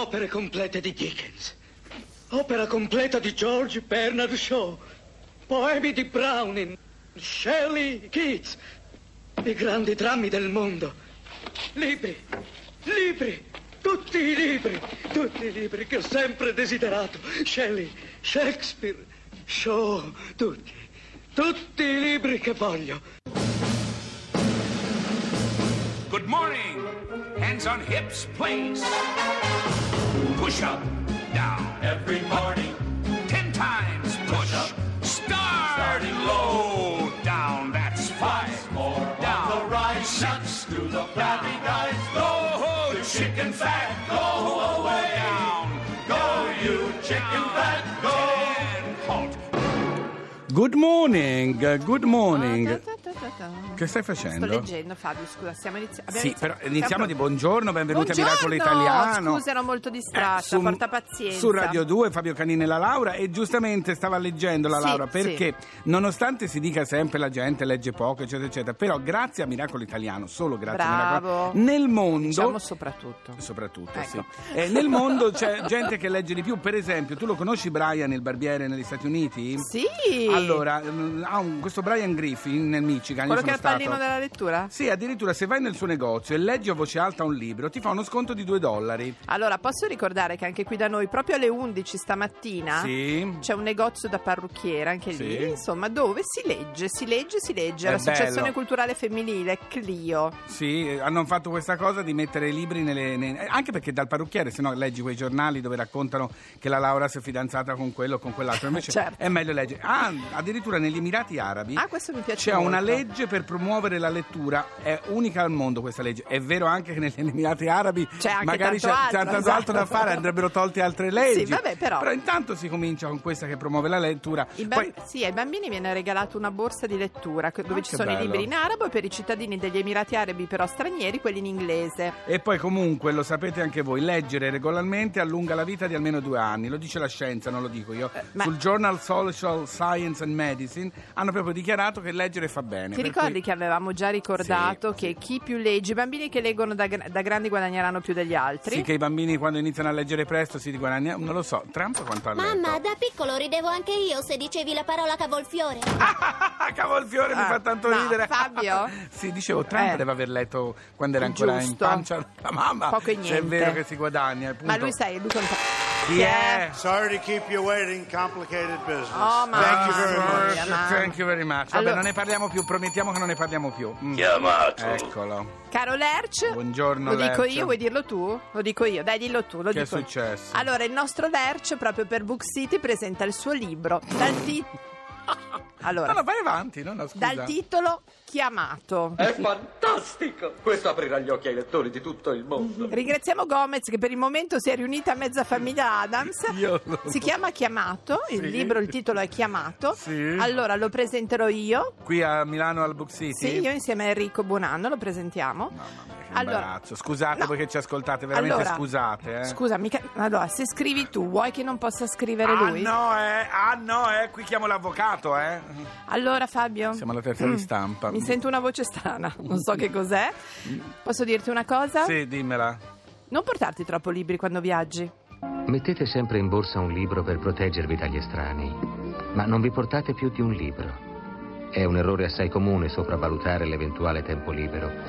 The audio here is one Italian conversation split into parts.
Opere complete di Dickens. Opera completa di George Bernard Shaw. Poemi di Browning, Shelley, Keats. I grandi drammi del mondo. Libri, libri, tutti i libri, tutti i libri che ho sempre desiderato. Shelley, Shakespeare, Shaw, tutti, tutti i libri che voglio. Good morning. Hands on hips, please. Push up, down. Every morning, Ten times push. up. Start Starting low. Down. That's five. more Down. on the rise. Six. through the flabby guys. Go, Go, the chicken fat. go away. Good morning, good morning. Ah. Che stai Sto facendo? leggendo, Fabio, scusa, stiamo iniziando. Sì, però iniziamo di buongiorno, benvenuti Buongiorno! a Miracolo Italiano. Scusa, ero molto distratta, Eh, su- porta pazienza. Su Radio 2, Fabio Canini e la Laura e giustamente stava leggendo la Sì, Laura sì. perché nonostante si dica sempre la gente legge poco, eccetera, eccetera, però grazie a Miracolo Italiano, solo grazie a Bravo. Miracolo nel mondo Diciamo soprattutto. Soprattutto, Ecco. sì. Eh, nel mondo c'è gente che legge di più. Per esempio, tu lo conosci Brian, il barbiere negli Stati Uniti? Sì. Allora, mm, ha un- questo Brian Griffin nel Michigan. Quello che è il pallino della lettura? Sì, addirittura se vai nel suo negozio e leggi a voce alta un libro, ti fa uno sconto di 2 dollari. Allora, posso ricordare che anche qui da noi, proprio alle 11 stamattina, Sì. c'è un negozio da parrucchiera, anche Sì. lì, insomma, dove si legge, si legge, si legge. È L'Associazione bello. Culturale Femminile, Clio. Sì, eh, hanno fatto questa cosa di mettere i libri nelle. nei- eh, anche perché dal parrucchiere, se no leggi quei giornali dove raccontano che la Laura si è fidanzata con quello o con quell'altro. Invece Certo. è meglio leggere. Ah, addirittura negli Emirati Arabi. Ah, C'è una molto. legge per promuovere la lettura, è unica al mondo questa legge. È vero anche che negli Emirati Arabi C'è anche magari tanto c'è, altro, tanto altro da esatto. fare, andrebbero tolte altre leggi. Sì, vabbè, però. intanto si comincia con questa che promuove la lettura. I bam- Poi, Sì, ai bambini viene regalata una borsa di lettura che- dove Ah, ci sono i bello. libri in arabo e per i cittadini degli Emirati Arabi però stranieri quelli in inglese. E poi comunque, lo sapete anche voi, leggere regolarmente allunga la vita di almeno due anni, lo dice la scienza, non lo dico io. Eh, ma- Sul Journal Social Science and Medicine hanno proprio dichiarato che leggere fa bene. Ti ricordi cui- che avevamo già ricordato Sì, che chi più legge, i bambini che leggono da, da grandi guadagneranno più degli altri? Sì, che i bambini quando iniziano a leggere presto si guadagnano, non lo so, Trump quanto ha Mamma, letto? da piccolo ridevo anche io se dicevi la parola cavolfiore. Ah, cavolfiore mi Ah, fa tanto no, ridere. Fabio? sì, dicevo, Trump Eh. deve aver letto quando era ancora in Giusto. pancia la mamma. Poco e Se è niente. vero che si guadagna, appunto. Ma lui sai, lui conta- Chi è? Sorry to keep you waiting. Complicated business. Oh, ma- Thank you very much. mamma. Thank you very much. Vabbè, Allora- non ne parliamo più, promettiamo che non ne parliamo più. Mm. Chiamato. Eccolo. Caro Lerch, Buongiorno, lo dico Lerch. io, vuoi dirlo tu? Lo dico io, dai dillo tu, lo Che è dico io. successo? Allora, il nostro Lerch proprio per Book City presenta il suo libro dal, ti- allora, No, no, vai avanti, no, no, scusa. dal titolo Chiamato. È fantastico! Questo aprirà gli occhi ai lettori di tutto il mondo. Ringraziamo Gomez che per il momento si è riunita a mezza famiglia Adams. Io lo- Si chiama Chiamato, il Sì. libro, il titolo è Chiamato. Sì. Allora lo presenterò io. Qui a Milano al Book City? Sì, io insieme a Enrico Buonanno lo presentiamo. Mamma mia, Allora- imbarazzo. Scusate No. voi che ci ascoltate, veramente Allora, scusate. Eh. Scusa, mica... allora, se scrivi tu, vuoi che non possa scrivere Ah lui? no, eh, ah no, eh, qui chiamo l'avvocato, eh. Allora, Fabio. Siamo alla terza di stampa. Mi sento una voce strana, non so che cos'è. Posso dirti una cosa? Sì, dimmela. Non portarti troppo libri quando viaggi. Mettete sempre in borsa un libro per proteggervi dagli estranei, ma non vi portate più di un libro. È un errore assai comune sopravvalutare l'eventuale tempo libero.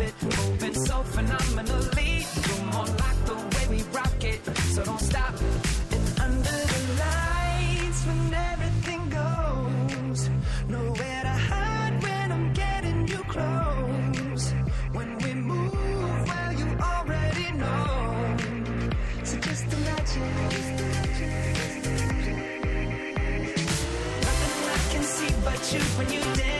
it, moving so phenomenally. You're more like the way we rock it, so don't stop. And under the lights, when everything goes, nowhere to hide when I'm getting you close. When we move, well, you already know. So just imagine. Nothing I can see but you when you dance,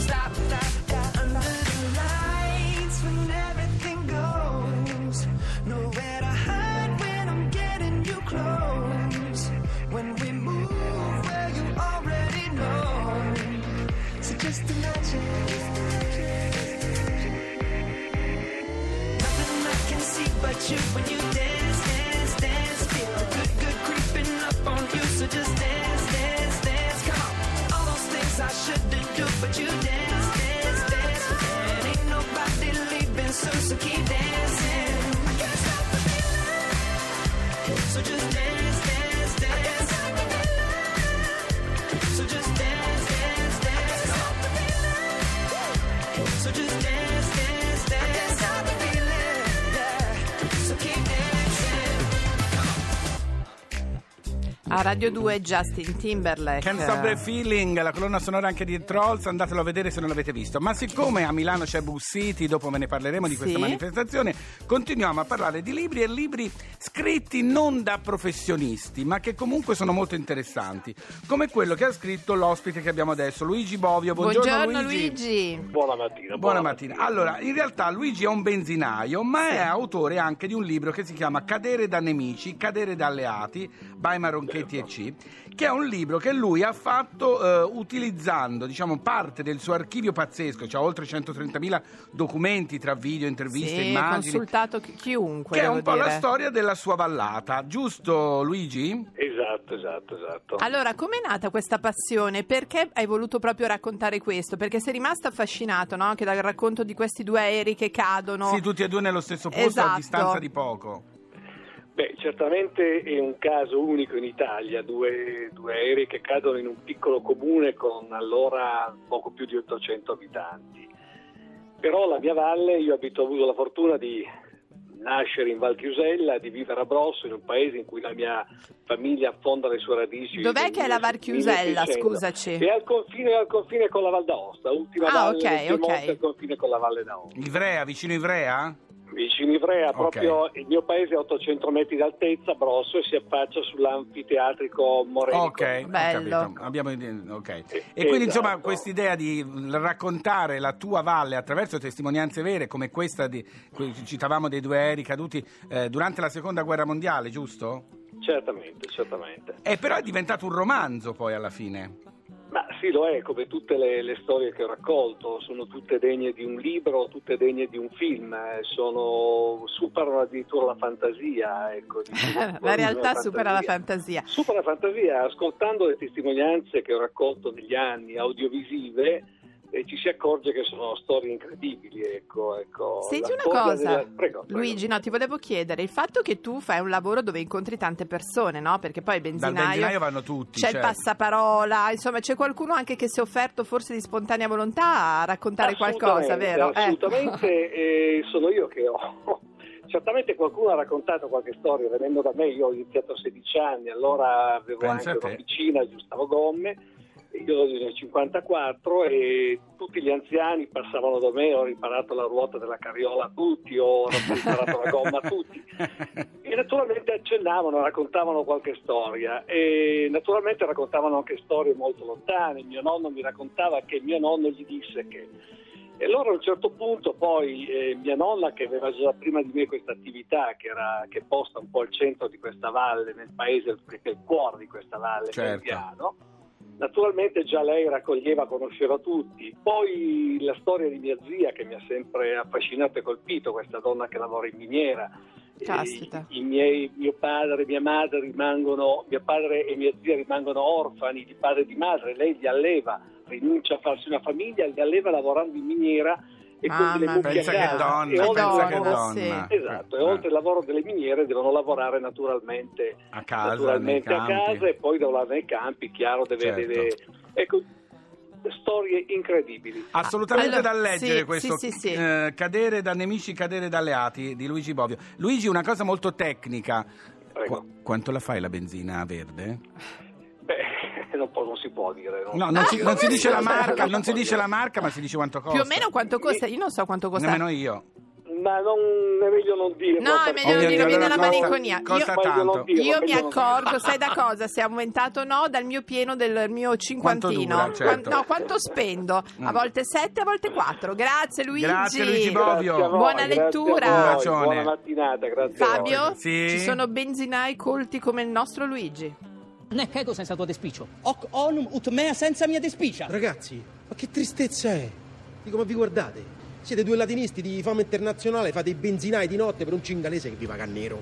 you did. A Radio 2 Justin Timberlake. Can't Stop the Feeling, la colonna sonora anche di Trolls, andatelo a vedere se non l'avete visto. Ma siccome a Milano c'è Bus City, dopo ve ne parleremo di questa Sì. manifestazione, continuiamo a parlare di libri e libri scritti non da professionisti, ma che comunque sono molto interessanti, come quello che ha scritto l'ospite che abbiamo adesso, Luigi Bovio. Buongiorno, Buongiorno Luigi. Buona mattina. Buona mattina. Allora, in realtà Luigi è un benzinaio, ma è autore anche di un libro che si chiama Cadere da nemici, cadere da alleati, by Maronchetti e C, che è un libro che lui ha fatto eh, utilizzando, diciamo, parte del suo archivio pazzesco, cioè oltre 130.000 documenti tra video, interviste, Sì, immagini, consultato chi- chiunque. che è un po' dire. la storia della sua vallata, giusto Luigi? Esatto, esatto, esatto. Allora, com'è nata questa passione? Perché hai voluto proprio raccontare questo? Perché sei rimasto affascinato, no? Anche dal racconto di questi due aerei che cadono. Sì, tutti e due nello stesso posto Esatto. a distanza di poco. Beh, certamente è un caso unico in Italia, due, due aerei che cadono in un piccolo comune con allora poco più di 800 abitanti. Però la mia valle, io abito, ho avuto la fortuna di nascere in Val Chiusella, di vivere a Brosso, in un paese in cui la mia famiglia affonda le sue radici. Dov'è che è la Val Chiusella, 1600. scusaci? È al confine, al confine con la Val d'Aosta, ultima Ah, valle ok, del Piemonte, ok. al confine con la Valle d'Aosta. Ivrea, vicino Ivrea? Vicino Ivrea, proprio il mio paese è a 800 metri d'altezza, Brosso, e si affaccia sull'anfiteatrico Morenico. Ok, Bello. capito. Abbiamo idea- ok. E Eh, quindi esatto. insomma quest'idea di raccontare la tua valle attraverso testimonianze vere come questa di cui citavamo dei due aerei caduti eh, durante la seconda guerra mondiale, giusto? Certamente, certamente. E però è diventato un romanzo poi alla fine. Ma sì, lo è, come tutte le, le storie che ho raccolto, sono tutte degne di un libro, tutte degne di un film, eh, sono, superano addirittura la fantasia. Ecco, diciamo, la realtà la supera la fantasia. Supera la fantasia, ascoltando le testimonianze che ho raccolto negli anni audiovisive, eh, ci si accorge che sono storie incredibili. Ecco, ecco. Senti La una cosa, della- prego, prego. Luigi, no, ti volevo chiedere, il fatto che tu fai un lavoro dove incontri tante persone, no? Perché poi il Dal benzinaio, benzinaio vanno tutti. c'è il certo. passaparola, insomma c'è qualcuno anche che si è offerto forse di spontanea volontà a raccontare qualcosa, Assolutamente, vero? Ecco. Assolutamente, eh, sono io che ho. Certamente qualcuno ha raccontato qualche storia venendo da me, io ho iniziato a 16 anni, allora avevo Pensa anche a te. un'officina, aggiustavo gomme, io nel 54 e tutti gli anziani passavano da me, ho riparato la ruota della carriola a tutti, ho riparato la gomma a tutti. E naturalmente accennavano, raccontavano qualche storia e naturalmente raccontavano anche storie molto lontane. Mio nonno mi raccontava che mio nonno gli disse che... E allora a un certo punto poi eh, mia nonna che aveva già prima di me questa attività che, era, che posta un po' al centro di questa valle, nel paese, che è il cuore di questa valle, Certo. Verziano, Naturalmente già lei raccoglieva, conosceva tutti. Poi la storia di mia zia che mi ha sempre affascinato e colpito, questa donna che lavora in miniera. Caspita. I, i miei, mio padre e mia madre rimangono, mio padre e mia zia rimangono orfani di padre e di madre, lei li alleva, rinuncia a farsi una famiglia, li alleva lavorando in miniera e Mamma delle mucche Pensa a che casa. donna, E oltre pensa che lavoro- donna. Esatto, e Eh. oltre al lavoro delle miniere devono lavorare naturalmente A casa, naturalmente a casa e poi là nei campi, chiaro, deve, Certo. deve- ecco, storie incredibili. Assolutamente Allora, da leggere sì, questo sì, sì, sì. eh, Cadere da nemici, cadere da alleati di Luigi Bovio. Luigi, una cosa molto tecnica. Qu- quanto la fai la benzina verde? Non, può- non si può dire. no? No, non, si, non si dice la No, marca, non non si dice dire. la marca, ma si dice quanto costa. Più o meno quanto costa? Io non so quanto costa. Nemmeno io. Ma non è meglio non dirlo. No, è meglio non dirlo, viene la malinconia. Costa Io- non tanto. dirlo, Io mi non accorgo, sai da cosa? Se è aumentato o no dal mio pieno del mio cinquantino. dura, certo. No, quanto spendo? A Mm. volte sette, a volte quattro. Grazie Luigi. Grazie, Luigi Bovio. Grazie voi, Buona lettura. voi, Un bacione. Buona mattinata, grazie a voi. Fabio, Sì? ci sono benzinai colti come il nostro Luigi. Necchego senza tua despicio. Hoc onum ut mea senza mia despicia. Ragazzi, ma che tristezza è? Dico, ma vi guardate? Siete due latinisti di fama internazionale, fate i benzinai di notte per un cingalese che vi paga nero.